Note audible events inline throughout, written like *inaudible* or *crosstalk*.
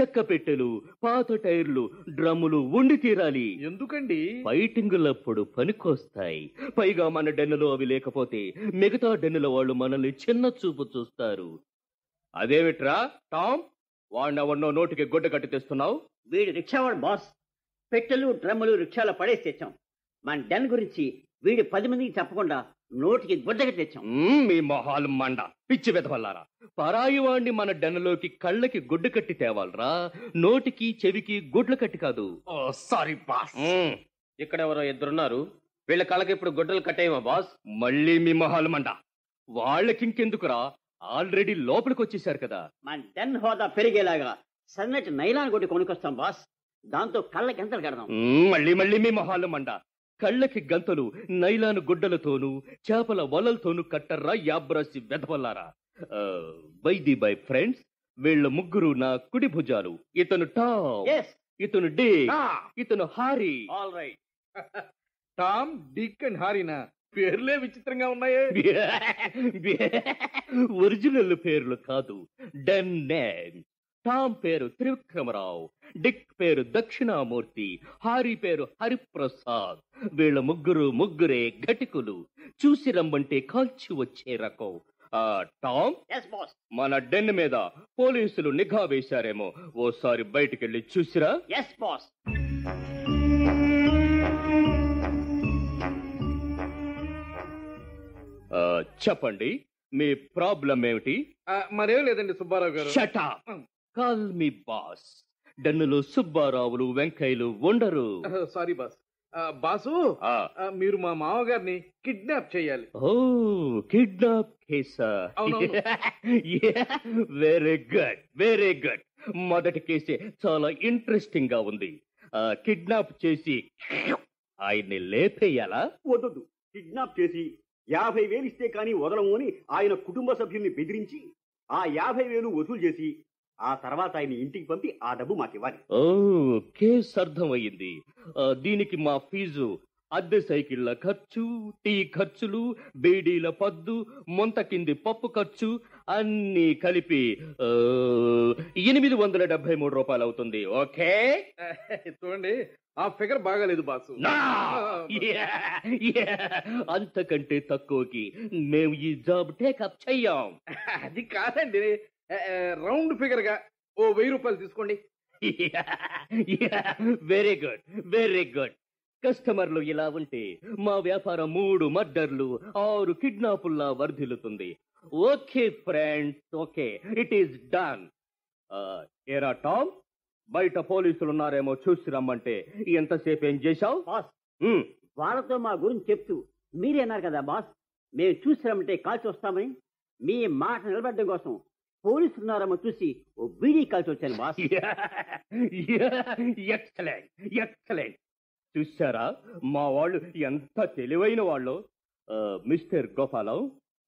చెక్క పెట్టెలు పాత టైర్లు డ్రమ్ములు ఉండి తీరాలి. ఎందుకండి? ఫైటింగులప్పుడు పనికొస్తాయి. పైగా మన డెన్నులో అవి లేకపోతే మిగతా డెన్నుల వాళ్ళు మనల్ని చిన్న చూపు చూస్తారు. అదేమిట్రా టామ్? వాడినవన్నో నోటికి గుడ్డ కట్టి తెస్తున్నావు? వీడు రిక్షావాడు బాస్. పెట్టెలు డ్రమ్ములు రిక్షాలో పడేసి తెచ్చాం. మన డెన్ గురించి వీడు పది మందికి చెప్పకుండా నోటికి గుడ్డగా తెచ్చాం. మ్మ్, మీ మొహాలు మండ. పిచ్చి వెదవల్లారా పరాయి వాణ్ణి మన డెన్నలోకి కళ్ళకి గుడ్డ కట్టి తేవాలరా. నోటికి చెవికి గుడ్ల కట్టి కాదు. Sorry boss. మ్మ్. ఇక్కడ ఎవరో ఇద్దరున్నారు. వీళ్ళ కళ్ళకి ఇప్పుడు గుడ్డలు కట్టేయమా బాస్? మళ్ళీ మీ మొహాలు మండ. వాళ్ళకింకెందుకురా? ఆల్రెడీ లోపలికి వచ్చేసారు కదా. మన డెన్ హోదా పెరిగేలాగా సన్నటి నైలాన్ కొట్టి కొనుక్కొస్తాం బాస్. దాంతో కళ్ళకి ఎంతలు కడదాం. మ్మ్, మళ్ళీ మళ్ళీ మీ మొహాలు మండ. కళ్ళకి గంతలు నైలాను గుడ్డలతోనూ చేపల వలలతోనూ కట్టర్రా యాబ్రాసి వెదవల్లారా బై ది బై ఫ్రెండ్స్ వీళ్ళ ముగ్గురు నా కుడి భుజాలు. ఇతను టామ్. ఇతను డే. ఇతను Harry. All right *laughs* Tom Dick and హారినా? పేర్లే విచిత్రంగా ఉన్నాయే. *laughs* ఒరిజినల్ పేర్లు కాదు. డెన్ నేమ్ టామ్ పేరు త్రివిక్రమరావు డిక్ పేరు దక్షిణామూర్తి హారి పేరు హరిప్రసాద్. వీళ్ళ ముగ్గురు ముగ్గురే ఘటికులు. చూసి రమ్మంటే కాల్చి వచ్చే రకం. ఆ టామ్? ఎస్ బాస్ మన డెన్ మీద పోలీసులు నిఘా వేశారేమో. ఓసారి బయటికెళ్ళి చూసిరా? ఎస్ బాస్ చెప్పండి మీ ప్రాబ్లం ఏమిటి మరేం లేదండి సుబ్బారావు గారు. షటా కాల్ మీ బాస్ డన్నులో సుబ్బారావులు వెంకయ్యలు ఉండరు. *laughs* సారీ బాస్ బాసు మీరు మా మామగారిని కిడ్నాప్ చేయాలి. ఓ కిడ్నాప్ కేసా. వెరీ గుడ్ వెరీ గుడ్ మొదటి కేసే చాలా ఇంట్రెస్టింగ్గా ఉంది కిడ్నాప్ చేసి *laughs* ఆయన్ని లేపేయాలా? వద్దు కిడ్నాప్ చేసి యాభై వేలు ఇస్తే కానీ వదలము అని ఆయన కుటుంబ సభ్యుల్ని బెదిరించి ఆ యాభై వేలు వసూలు చేసి ఆ తర్వాత ఆయన ఇంటికి పంపి ఆ డబ్బు మాకు ఇవ్వాలి కేస్ అర్థమయ్యింది దీనికి మా ఫీజు. అద్దె సైకిళ్ళ ఖర్చు టీ ఖర్చులు బేడీల పద్దు మొంత కింది పప్పు ఖర్చు అన్ని కలిపి ఎనిమిది వందల డెబ్బై మూడు రూపాయలు అవుతుంది. ఓకే? *laughs* చూడండి ఆ ఫిగర్ బాగాలేదు బాసు. నా! Yeah, yeah. అంతకంటే తక్కువకి మేము ఈ జాబ్ టేకప్ చెయ్యం. *laughs* అది కాదండి. రౌండ్ ఫిగర్గా ఓ వెయ్యి రూపాయలు తీసుకోండి. వెరీ గుడ్ వెరీ గుడ్ కస్టమర్లు ఇలా ఉంటే మా వ్యాపారం మూడు మర్డర్లు ఆరు కిడ్నాపుల్లా వర్ధిల్లుతుంది. Okay friends okay it is done ఏరా టామ్ బయట పోలీసులు ఉన్నారేమో చూసి రమ్మంటే ఎంతసేపు ఏం చేశావు? బాస్ వాళ్ళతో మా గురించి చెప్తూ మీరే అన్నారు కదా బాస్ మేము చూసినామంటే కాల్చి వస్తామని మీ మాట నిలబెట్టడం కోసం పోలీసులు ఉన్నారేమో చూసి ఓ బీడీ కాల్చి వచ్చాను బాస్. Excellent excellent. చూసారా మా వాళ్ళు ఎంత తెలివైన వాళ్ళు. మిస్టర్ గోపాలం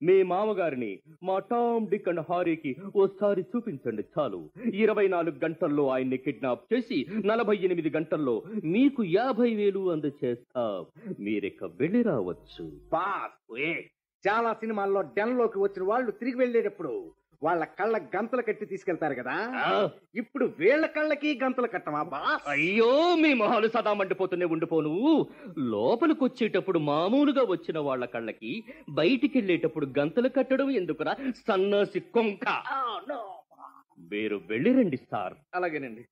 మీ మామగారిని మా టామ్ డిక్ అండ్ హారీకి ఓసారి చూపించండి చాలు. ఇరవై నాలుగు గంటల్లో ఆయన్ని కిడ్నాప్ చేసి నలభై ఎనిమిది గంటల్లో మీకు యాభై వేలు అందచేస్తాం. మీరిక వెళ్ళి రావచ్చు. బాస్ చాలా సినిమాల్లో డెన్లోకి వచ్చిన వాళ్ళు తిరిగి వెళ్ళేటప్పుడు వాళ్ళ కళ్ళ గంతలు కట్టి తీసుకెళ్తారు కదా? ఇప్పుడు వీళ్ళ కళ్ళకి గంతలు కట్టమా బాస్? అయ్యో మీ మొహాలు సదా మండిపోతూనే ఉండిపోను. లోపలికి వచ్చేటప్పుడు మామూలుగా వచ్చిన వాళ్ళ కళ్ళకి బయటికి వెళ్ళేటప్పుడు గంతలు కట్టడం ఎందుకురా? సన్నాసి కొంక. మీరు వెళ్ళిరండి సార్. అలాగేనండి.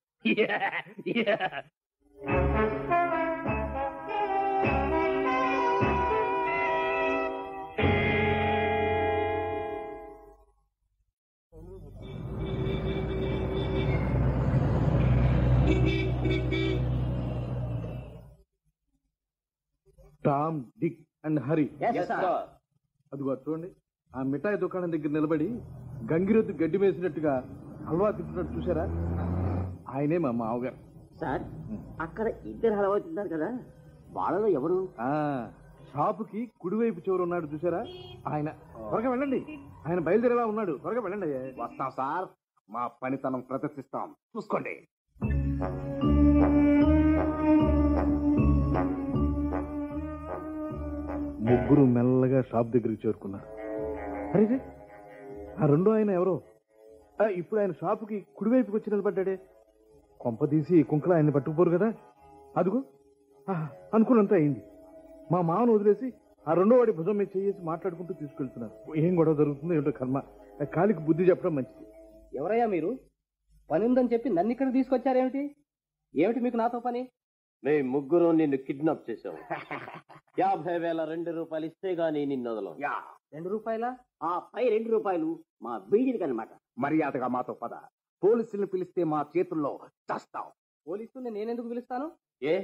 Tom Dick and Harry. Yes, sir. అదిగో చూడండి. ఆ మిఠాయి దుకాణం దగ్గర నిలబడి గంగిరెద్దు గడ్డి వేసినట్టుగా హల్వా తింటున్నట్టు చూసారా ఆయనే మా మావగారు. సార్ అక్కడ ఇద్దరు హలవతున్నారు కదా వాళ్ళలో ఎవరు? ఆ షాపుకి కుడివైపు చివరు ఉన్నాడు చూసారా ఆయన. త్వరగా వెళ్ళండి. ఆయన బయలుదేరేలా ఉన్నాడు. త్వరగా వెళ్ళండి. వస్తాం సార్. మా పనితనం ప్రదర్శిస్తాం. చూసుకోండి. ముగ్గురు మెల్లగా షాప్ దగ్గరికి చేరుకున్నారు. అరే ఆ రెండో ఆయన ఎవరో? ఇప్పుడు ఆయన షాపుకి కుడివైపుకి వచ్చి నిలబడ్డాడే. కొంప తీసి కుంకల ఆయన్ని పట్టుకుపోరు కదా? అదిగో ఆహా, అనుకున్నంత అయింది. మా మామను వదిలేసి ఆ రెండో వాడి భుజం మీద చేసి మాట్లాడుకుంటూ తీసుకెళ్తున్నారు. ఏం గొడవ జరుగుతుందో ఏమిటో కర్మ. కాలికి బుద్ధి చెప్పడం మంచిది. ఎవరయ్యా మీరు? పని ఉందని చెప్పి నన్ను ఇక్కడ తీసుకొచ్చారేమిటి? ఏమిటి మీకు నాతో పని? మేము ముగ్గురు నిన్ను కిడ్నాప్ చేశాం. *laughs* యాభై వేల రెండు రూపాయలు ఇస్తే గానీ నిన్ను వదలం యా. రెండు రూపాయల? ఆ పై రెండు రూపాయలు మా బీడీలకి అనమాట మర్యాదగా మాతో పద. పోలీసుల్ని పిలిస్తే మా చేతుల్లో చస్తాం పోలీసుల్ని నేనెందుకు పిలుస్తాను? ఏ?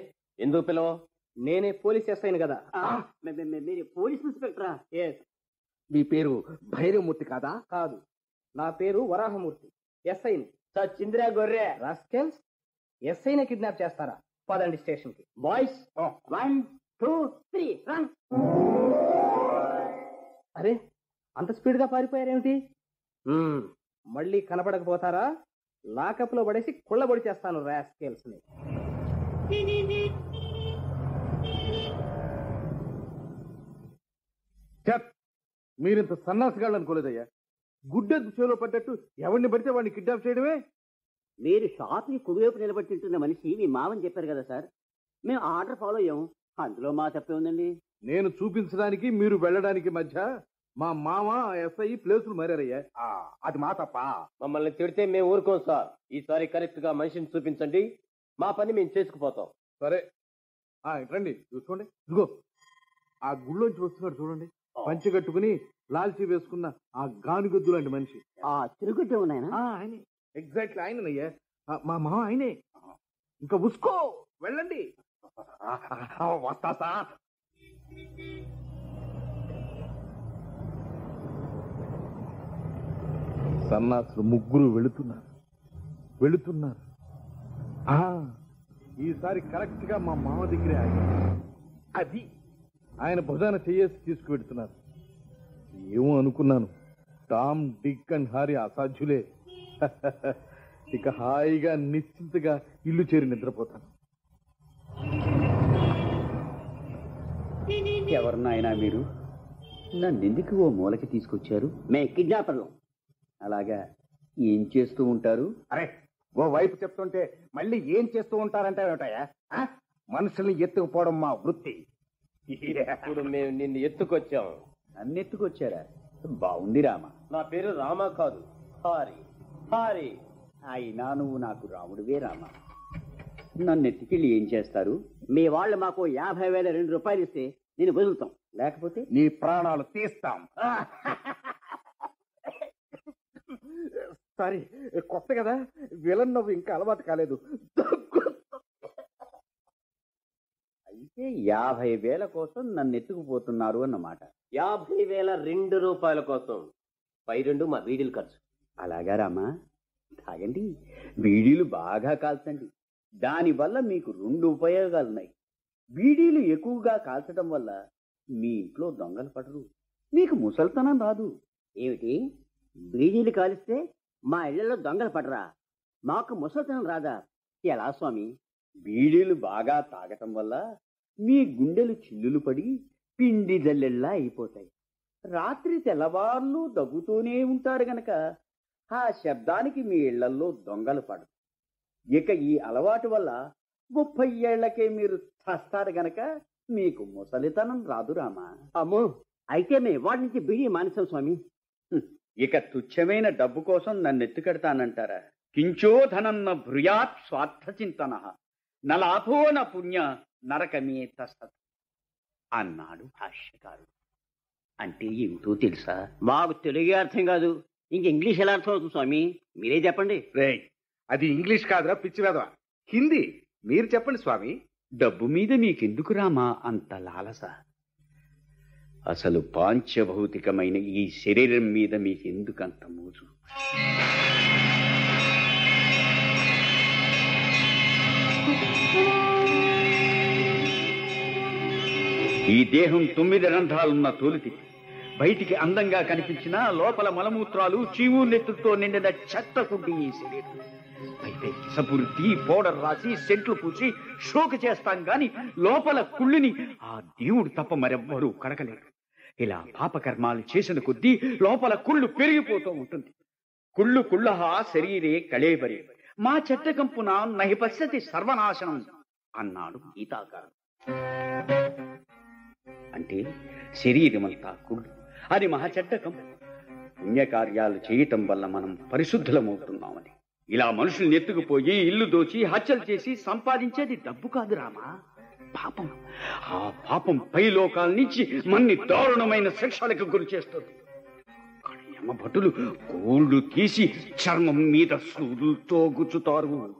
ఎందుకు పిలవ నేనే పోలీస్ ఎస్ఐని కదా. మీరు పోలీస్ ఇన్స్పెక్టరా? ఎస్ మీ పేరు భైరవమూర్తి కాదా? కాదు. నా పేరు వరాహమూర్తి. ఎస్ఐని. చింద్రా గొర్రె. రాస్కెల్స్? ఎస్ఐని కిడ్నాప్ చేస్తారా? పదండి స్టేషన్కి boys one two three run. అరే అంత స్పీడ్గా పారిపోయారేమిటి మళ్ళీ కనపడకపోతారా? లాకప్లో పడేసి కుళ్ళబొడి చేస్తాను రాస్కెల్స్ని చెప్ మీరింత సన్నాసిగాళ్ళు అనుకోలేదయ్యా. గుడ్డెద్దు చెవిలో పడ్డట్టు ఎవరిని పడితే వాడిని కిడ్నాప్ చేయడమే? మీరు షాప్కి కుడివైపు నిలబడి తింటున్న మనిషి మీ మామని చెప్పారు కదా సార్. మేము ఆర్డర్ ఫాలో అయ్యాం అందులో మా తప్పే ఉందండి. నేను చూపించడానికి మీరు వెళ్ళడానికి మధ్య మా మామ ఎస్ఐ ప్లేసులు మారారయ్యా. అది మా తప్ప. మమ్మల్ని తిడితే మేము ఊరుకోం సార్. ఈసారి కరెక్ట్గా మనిషిని చూపించండి. మా పని మేము చేసుకుపోతాం. సరే. రండి. చూసుకోండి ఇదిగో. ఆ గుళ్ళోంచి వస్తున్నాడు చూడండి. పంచె కట్టుకుని లాల్చీ వేసుకున్న ఆ గానుగద్దు లాంటి మనిషి. ఆ తిరుగుతూ ఉన్నాయన? ఆయనే. ఎగ్జాక్ట్లీ ఆయనయ్యా ఆ, మా మామ ఆయనే. ఇంకా ఉసుకో. వెళ్ళండి. *laughs* వస్తా సార్ సన్నాసులు ముగ్గురు వెళుతున్నారు. వెళుతున్నారు. ఈసారి కరెక్ట్గా మా మామ దగ్గరే ఆగారు. అది ఆయన భుజాన చేసి తీసుకువెడుతున్నారు. ఏమో అనుకున్నాను. Tom Dick and Harry అసాధ్యులే. *laughs* ఇక హాయిగా నిశ్చింతగా ఇల్లు చేరి నిద్రపోతాను. ఎవరినైనా మీరు నన్ను ఎందుకు ఓ మూలకి తీసుకొచ్చారు? మే కిడ్నాపర్లు. అలాగా ఏం చేస్తూ ఉంటారు? అరే ఓ వైపు చెప్తుంటే మళ్ళీ ఏం చేస్తూ ఉంటారంటే ఏమిటయ్యా ఆ? మనుషుల్ని ఎత్తుకుపోవడం మా వృత్తి. *laughs* ఇప్పుడు మేము నిన్ను ఎత్తుకొచ్చాం. నన్ను ఎత్తుకొచ్చారా? బాగుంది రామ. నా పేరు రామా కాదు హారి. హారి. అయినా నువ్వు నాకు రాముడివే రామ. నన్ను ఎత్తుకెళ్ళి ఏం చేస్తారు? మీ వాళ్ళు మాకు యాభై వేల రెండు రూపాయలు ఇస్తే నేను వదులుతాం లేకపోతే నీ ప్రాణాలు తీస్తాం. సారీ కొత్త కదా. విలన్ నవ్వు ఇంకా అలవాటు కాలేదు. అయితే యాభై వేల కోసం నన్ను ఎత్తుకుపోతున్నారు అన్నమాట. యాభై వేల రెండు రూపాయల కోసం. పై రెండు మా వీడిల్ ఖర్చు. అలాగా రామా? తాగండి. బీడీలు బాగా కాల్చండి. దానివల్ల మీకు రెండు ఉపయోగాలున్నాయి. బీడీలు ఎక్కువగా కాల్చడం వల్ల మీ ఇంట్లో దొంగలు పడరు. మీకు ముసల్తనం రాదు. ఏమిటి? బీడీలు కాలిస్తే మా ఇళ్ళలో దొంగలు పడరా? మాకు ముసలితనం రాదా? ఎలా స్వామి? బీడీలు బాగా తాగటం వల్ల మీ గుండెలు చిల్లులు పడి పిండి జల్లెల్లా అయిపోతాయి. రాత్రి తెల్లవార్లు దగ్గుతూనే ఉంటారు గనక ఆ శబ్దానికి మీ ఇళ్ళల్లో దొంగలు పడరు. ఇక ఈ అలవాటు వల్ల ముప్పై ఏళ్ళకే మీరు చస్తారు గనక మీకు ముసలితనం రాదు రామా. అమ్మో! అయితే మేము వాడి నుంచి బీడీ మానేసాం స్వామి. ఇక తుచ్చమైన డబ్బు కోసం నన్ను ఎత్తుకెడతానంటారా కించో ధనన్న భృయాత్ స్వార్థ చింతన. నలాభో న పుణ్య నరకమే తస్తత్ అన్నాడు భాష్యకారుడు. అంటే ఏమిటో తెలుసా? మాకు తెలుగే అర్థం కాదు. ఇంక ఇంగ్లీష్ ఎలా అర్థం అవుతుంది స్వామి? మీరే చెప్పండి. రేయ్ అది ఇంగ్లీష్ కాదురా పిచ్చి వేదవా? హిందీ? మీరు చెప్పండి స్వామి. డబ్బు మీద మీకెందుకు రామా? అంత లాలస. అసలు పాంచభౌతికమైన ఈ శరీరం మీద మీకెందుకంత మోజు? ఈ దేహం తొమ్మిది రంధ్రాలున్న తోలితి బయటికి అందంగా కనిపించినా లోపల మలమూత్రాలు చీవు నెత్తుతో నిండిన చెత్త కుండి ఈ శరీరం. అయితే కిసపుర్తి పౌడర్ రాసి సెంట్లు పూసి షోకు చేస్తాం గాని లోపల కుళ్ళిని ఆ దేవుడు తప్ప మరెవ్వరూ కడగలేరు. ఇలా పాపకర్మాలు చేసిన కొద్దీ లోపల కుళ్ళు పెరిగిపోతూ ఉంటుంది. కుళ్ళు కుళ్ళహ శరీరే కళేబరి. మా చెట్టకంపున నహి పశ్యతి సర్వనాశనం అన్నాడు గీతాకారుడు. అంటే శరీరమంతా కుళ్ళు. అది మహా పుణ్యకార్యాలు చేయటం వల్ల మనం పరిశుద్ధులమవుతున్నామని. ఇలా మనుషుల్ని ఎత్తుకుపోయి ఇల్లు దోచి హత్యలు చేసి సంపాదించేది డబ్బు కాదు రామా. పాపం. ఆ పాపం పై లోకాల నుంచి మన్ని దారుణమైన శిక్షలకు గురి చేస్తుంది. కానీ యమభటులు గోళ్ళు తీసి చర్మం మీద సూదులతో గుచ్చుతారు.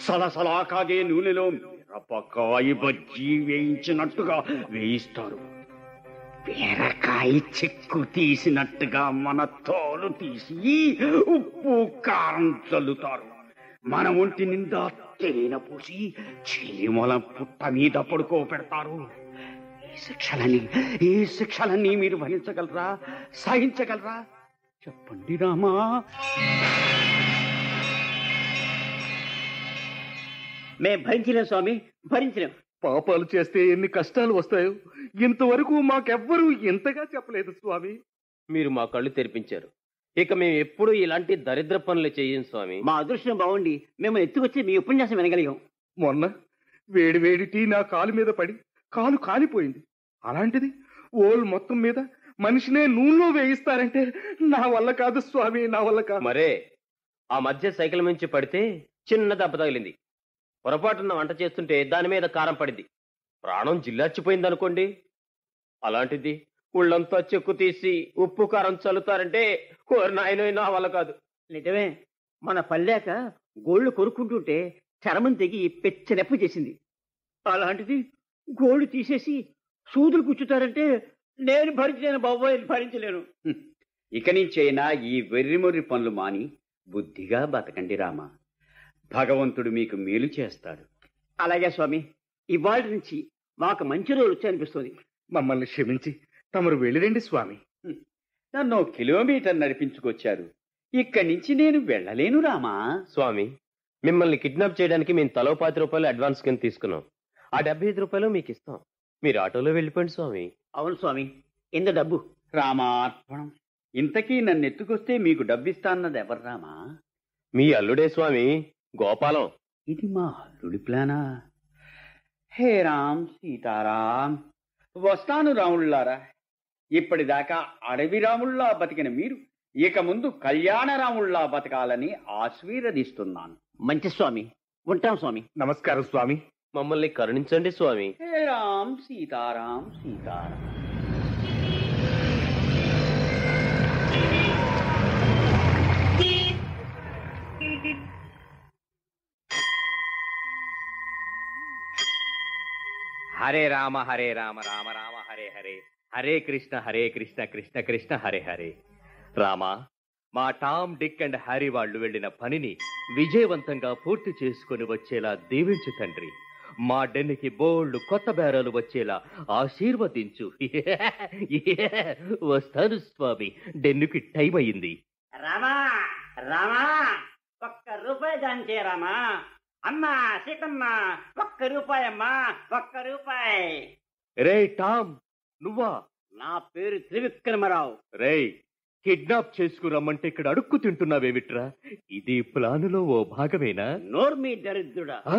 సలసలా కాగే నూనెలో మిరపకాయ బజ్జీ వేయించినట్టుగా వేయిస్తారు. బీరకాయ చెక్కు తీసినట్టుగా మన తోలు తీసి ఉప్పు కారం చల్లుతారు. మన ఒంటి నిండా తేనె పూసి చీమల పుట్ట మీద పడుకోబెడతారు ఈ శిక్షలని ఈ శిక్షలన్నీ మీరు భరించగలరా సహించగలరా? చెప్పండి రామా. మేం భరించలేం స్వామి భరించలేం. పాపాలు చేస్తే ఎన్ని కష్టాలు వస్తాయో ఇంతవరకు మాకెవ్వరూ ఇంతగా చెప్పలేదు స్వామి. మీరు మా కళ్ళు తెరిపించారు. ఇక మేము ఎప్పుడు ఇలాంటి దరిద్ర పనులు చేయం స్వామి. మా అదృష్టం బాగుండి మేము ఎత్తుకొచ్చి మీ ఉపన్యాసం వినగలిగాం. మొన్న వేడి వేడి టీ నా కాలు మీద పడి కాలు కాలిపోయింది. అలాంటిది ఓల్ మొత్తం మీద మనిషినే నూనెలో వేయిస్తారంటే నా వల్ల కాదు స్వామి నా వల్ల కాదు మరే ఆ మధ్య సైకిల్ నుంచి పడితే చిన్న దెబ్బ తగిలింది. పొరపాటున వంట చేస్తుంటే దాని మీద కారం పడింది. ప్రాణం జిల్లార్చిపోయింది అనుకోండి అలాంటిది ఉళ్ళంతా చెక్కు తీసి ఉప్పు కారం చల్లుతారంటే ఓరి నాయనో వల్ల కాదు. నిజమే. మన పల్లాక గోళ్ళు కొరుక్కుంటుంటే చర్మం తెగి పెచ్చనెప్ప చేసింది. అలాంటిది గోళ్ళు తీసేసి సూదులు కూర్చుతారంటే నేను భరించలేను బాబోయ్ భరించలేను. ఇక నుంచైనా ఈ వెర్రిమొర్రి పనులు మాని బుద్ధిగా బతకండి రామా. భగవంతుడు మీకు మేలు చేస్తాడు. అలాగే స్వామి ఇవాళ నుంచి మాకు మంచి రోజు వచ్చి అనిపిస్తుంది. మమ్మల్ని క్షమించి తమరు వెళ్ళిరండి స్వామి. నన్ను ఓ కిలోమీటర్ నడిపించుకొచ్చారు. ఇక్కడి నుంచి నేను వెళ్ళలేను రామా. స్వామి మిమ్మల్ని కిడ్నాప్ చేయడానికి మేము తలో పాతి రూపాయలు అడ్వాన్స్ కింద తీసుకున్నాం. ఆ డెబ్బై ఐదు రూపాయలు మీకు ఇస్తాం. మీరు ఆటోలో వెళ్ళిపోండి స్వామి. అవును స్వామి ఎంత డబ్బు. రామార్పణం. ఇంతకీ నన్ను ఎత్తుకొస్తే మీకు డబ్బిస్తాన్నది ఎవరు రామా? మీ అల్లుడే స్వామి. గోపాలం. ఇది మా అల్లుడి ప్లానా? హే రామ్ సీతారాం వస్తాను రాముళ్ళారా. ఇప్పటిదాకా అడవి రాముళ్ళా బతికిన మీరు ఇక ముందు కళ్యాణ రాముళ్ళా బతకాలని ఆశీర్వదిస్తున్నాను. మంచి స్వామి ఉంటాం స్వామి. నమస్కారం స్వామి. మమ్మల్ని కరుణించండి స్వామి. హే రామ్ సీతారాం సీతారాం. హరే రామ హరే రామ రామ రామ హరే హరే. హరే కృష్ణ హరే కృష్ణ కృష్ణ కృష్ణ హరే హరే. రామ మా టామ్ డిక్ అండ్ హ్యారీ వాళ్ళు వెళ్ళిన పనిని విజయవంతంగా పూర్తి చేసుకొని వచ్చేలా దీవించు తండ్రి. మా డెన్నికి బోల్డ్ కొత్త బేరాలు వచ్చేలా ఆశీర్వదించు. *laughs* వస్తాను స్వామి డెన్నుకి టైం అయింది. రామా రామా ఒక్క రూపాయి దాంచే రామా. అమ్మా సీతమ్మ ఒక్క రూపాయి అమ్మా ఒక్క రూపాయి. రే టామ్ నువ్వా? నా పేరు త్రివిక్రమరావు. రేయ్ కిడ్నాప్ చేసుకురమ్మంటే ఇక్కడ అడుక్కు తింటున్నావేమిట్రా? ఇది ప్లానులో ఓ భాగమేనా? నోర్మి దరిద్రుడా. ఆ?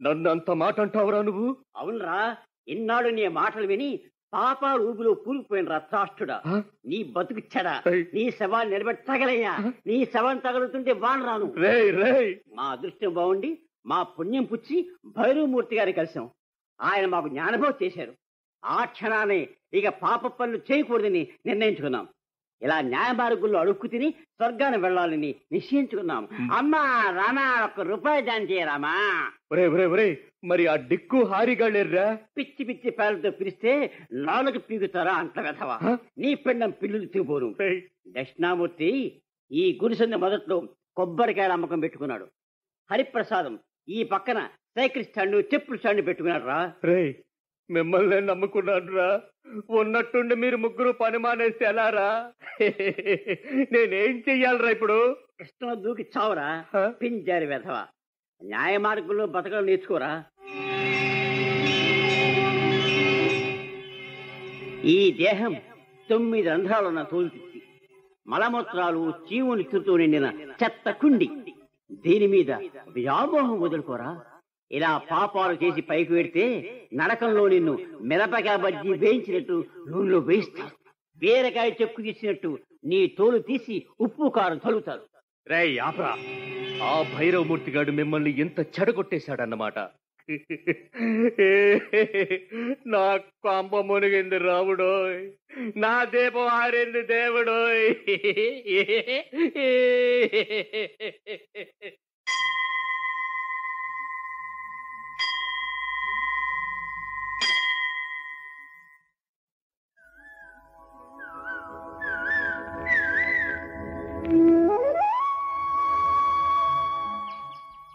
నన్ను అంత మాట అంటావురా నువ్వు? అవునరా ఇన్నాడు నీ మాటలు విని పాప ఊబిలో కూలిపోయిన రథాష్టుడా. ఆ? నీ బతుకు చెడా ఏయ్. నీ శవాన్ని నిలబెట్టి తగలయ్యా నీ శవం తగులుతుంటే వాన్ రాను రేయ్ రేయ్. మా అదృష్టం బాగుండి మా పుణ్యం పుచ్చి భైరవమూర్తి గారిని కలిసాం ఆయన మాకు జ్ఞానభోగ చేశారు. ఆ క్షణానే ఇక పాప పనులు చేయకూడదని నిర్ణయించుకున్నాం. ఇలా న్యాయ మార్గుల్లో అడుక్కు తిని స్వర్గాన్ని వెళ్ళాలని నిశ్చయించుకున్నాం. అమ్మా రామా ఒక్క రూపాయి దాని చేయరామా ఒరే ఒరే ఒరే మరి ఆ డిక్కు హారిగాళ్ళెర్రా పిచ్చి పిచ్చి పేర్లతో పిలిస్తే నాలుగు పీగుతారా అంత వెధవా? నీ పిండం పిల్లులు తిరిగిపోరు రేయ్, దక్షిణామూర్తి ఈ గుడిసెన్న మొదట్లో కొబ్బరికాయల అమ్మకం పెట్టుకున్నాడు. హరిప్రసాదం ఈ పక్కన సైకిల్ స్టాండ్ చెప్పుల స్టాండ్ పెట్టుకున్నాడు రా మిమ్మల్ని నమ్ముకున్నాను రా ఉన్నట్టుండి మీరు ముగ్గురు పని మానేస్తే ఎలా రా *laughs* నేనేం చెయ్యాలరా ఇప్పుడు? కృష్ణ దూకి చావురా. హ? పింజారి వెధవ. న్యాయ మార్గంలో బతకడం నేర్చుకోరా. ఈ దేహం తొమ్మిది రంధ్రాలున్న తోలుతిత్తి. మలమూత్రాలు చీవుని చుట్టూ నిండిన చెత్త కుండి. దీని మీద వ్యామోహం వదులుకోరా? ఇలా పాపాలు చేసి పైకి పెడితే నరకంలో నిన్ను మిరపకాయ బజ్జీ వేయించినట్టు నూనెలో వేయిస్తారు బీరకాయ చెక్కు తీసినట్టు నీ తోలు తీసి ఉప్పు కారం చల్లుతారు. రే ఆపరా. ఆ భైరవమూర్తి గాడు మిమ్మల్ని ఎంత చెడగొట్టేశాడన్నమాట. నా కొంప మునిగింది రాముడోయ్ నా దీపం ఆరింది దేవుడోయ్.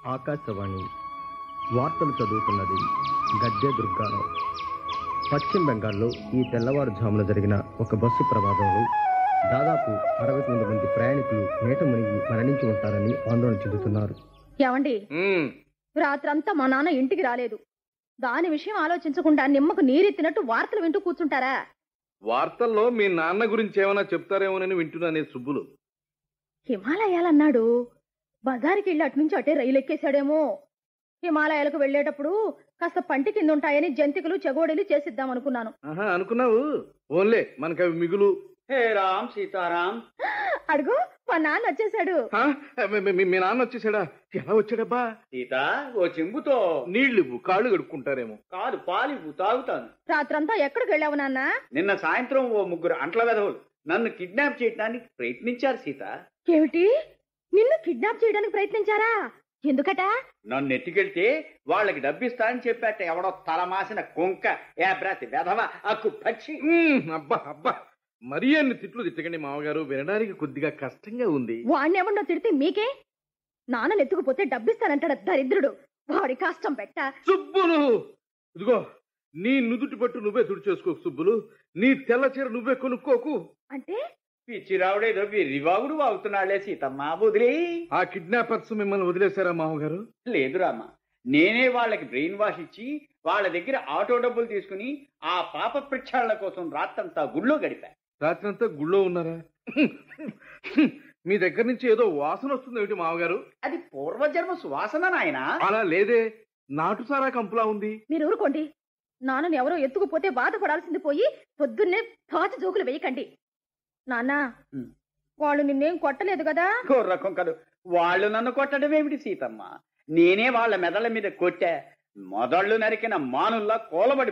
ఆకాశవాణి వార్తలు చదువుతున్నది గద్దె దుర్గారావు. పశ్చిమ బెంగాల్లో ఈ తెల్లవారుజామున జరిగిన ఒక బస్సు ప్రమాదంలో దాదాపు అరవై తొమ్మిది మంది ప్రయాణికులు నీట మునిగి మరణించి ఉంటారని ఆందోళన చెందుతున్నారు. ఏమండి? రాత్రంతా మా నాన్న ఇంటికి రాలేదు. దాని విషయం ఆలోచించకుండా నిమ్మకు నీరెత్తినట్టు వార్తలు వింటూ కూర్చుంటారా? వార్తల్లో మీ నాన్న గురించి ఏమైనా చెప్తారేమోనని వింటున్నానే సుబ్బులు. హిమాలయాలన్నాడు. బజారుకి వెళ్ళి అటు నుంచి అటే రైలు ఎక్కేశాడేమో. హిమాలయాలకు వెళ్ళేటప్పుడు కాస్త పంటి కింద ఉంటాయని జంతికలు చెగోడీలు చేసిద్దాం అనుకున్నాను. అనుకున్నావు? ఓన్లే మనకి అవి మిగులు. హే రామ్ సీతారాం. అడుగు మా నాన్న వచ్చేసాడు మీ- నాన్న వచ్చేసాడా ఎలా వచ్చాడబ్బా? సీత ఓ చెంబుతో. నీళ్ళు ఇవ్వు కాళ్ళు కడుక్కుంటారేమో. కాదు పాలివ్వు తాగుతాను. రాత్రంతా ఎక్కడికి వెళ్ళావు నాన్న? నిన్న సాయంత్రం ఓ ముగ్గురు అంట్ల వెధవులు నన్ను కిడ్నాప్ చేయడానికి ప్రయత్నించారు సీత. ఏమిటి? నిన్ను కిడ్నాప్ చేయడానికి ప్రయత్నించారా? ఎందుకట? నన్ను ఎత్తుకెళ్తే వాళ్ళకి డబ్బిస్తా అని చెప్పాట. ఎవడో తలమాసిన కొంక ఏబ్రాతి వెధవ అక్కు పచ్చి. ఉమ్, అబ్బా అబ్బా. మరీ అన్ని తిట్లు తిట్టకండి మామగారు. వినడానికి కొద్దిగా కష్టంగా ఉంది. వాణ్ణెవన్నో తిడితే మీకే? నాన్న ఎత్తుకుపోతే డబ్బిస్తానంటాడు దరిద్రుడు. వాడి కష్టం పెట్ట. సుబ్బులు! ఇదిగో నీ నుదుటి పట్టు నువ్వే తుడిచేసుకోకు సుబ్బులు. నీ తెల్ల చీర నువ్వే కొనుక్కోకు. అంటే? పిచ్చి రావుడేదో విరివాగుడు వాగుతున్నాళ్ళే సీతమ్మ వదిలే. ఆ కిడ్నాపర్స్ మిమ్మల్ని వదిలేశారా మామగారు లేదు రామ నేనే వాళ్ళకి బ్రెయిన్ వాష్ ఇచ్చి వాళ్ళ దగ్గర ఆటో డబ్బులు తీసుకుని ఆ పాప ప్రక్షాళన కోసం రాత్రంతా గుళ్ళో గడిపా. రాత్రంతా గుళ్ళో ఉన్నారా? మీ దగ్గర నుంచి ఏదో వాసన వస్తుంది ఏమిటి మామగారు అది పూర్వజన్మ సువాసన నాయనా. అలా లేదే నాటుసారా కంపులా ఉంది. మీరు ఊరుకోండి నాన్నని ఎవరో ఎత్తుకుపోతే బాధపడాల్సింది పోయి పొద్దున్నే తాచి జోకులు వేయకండి. ఉమ్. వాళ్ళు నిన్నేం కొట్టలేదు కదా? కుర్ర కొంకలు. వాళ్ళు నన్ను కొట్టడం ఏమిటి సీతమ్మ? నేనే వాళ్ళ మెదళ్ళ మీద కొట్టా మొదళ్ళు నరికిన మానుల్లా కోలబడి